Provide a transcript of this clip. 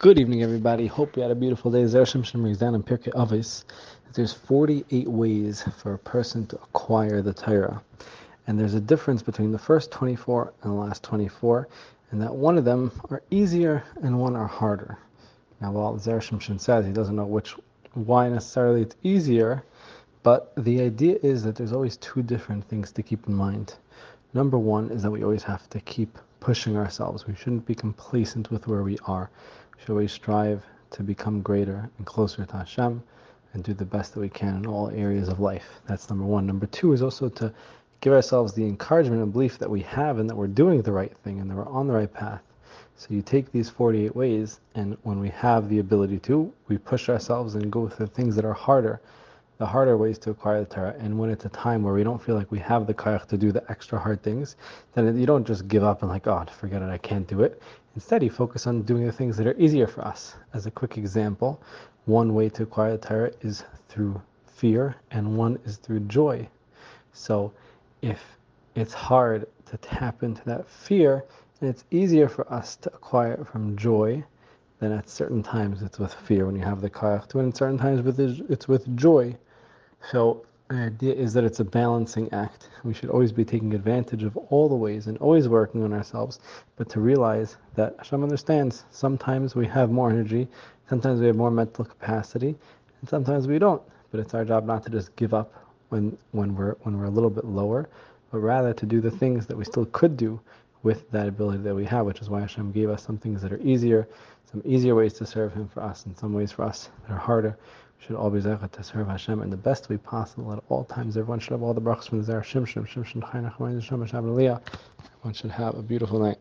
Good evening, everybody. Hope you had a beautiful day. Shem down Pirkei Avos. There's 48 ways for a person to acquire the Torah. And there's a difference between the first 24 and the last 24, and that one of them are easier and one are harder. Now, while Zera Shimshon says he doesn't know which why necessarily it's easier, but the idea is that there's always two different things to keep in mind. Number one is that we always have to keep pushing ourselves. We shouldn't be complacent with where we are. We should always strive to become greater and closer to Hashem and do the best that we can in all areas of life. That's number one. Number two is also to give ourselves the encouragement and belief that we have and that we're doing the right thing and that we're on the right path. So you take these 48 ways, and when we have the ability to, we push ourselves and go through things that are harder the harder ways to acquire the Torah. And when it's a time where we don't feel like we have the koyach to do the extra hard things, then you don't just give up and like, oh, forget it, I can't do it. Instead, you focus on doing the things that are easier for us. As a quick example, one way to acquire the Torah is through fear, and one is through joy. So, if it's hard to tap into that fear, and it's easier for us to acquire it from joy, then at certain times it's with fear when you have the koyach and at certain times it's with joy. So the idea is that it's a balancing act. We should always be taking advantage of all the ways and always working on ourselves, but to realize that Hashem understands. Sometimes we have more energy, sometimes we have more mental capacity, and sometimes we don't. But it's our job not to just give up when when we're when we're a little bit lower, but rather to do the things that we still could do with that ability that we have, which is why Hashem gave us some things that are easier, some easier ways to serve Him for us, and some ways for us that are harder We should all be zeichet to serve Hashem in the best way possible at all times. Everyone should have all the brachas from the Zera Shimshon, Shimshon Chaynach, Everyone should have a beautiful night.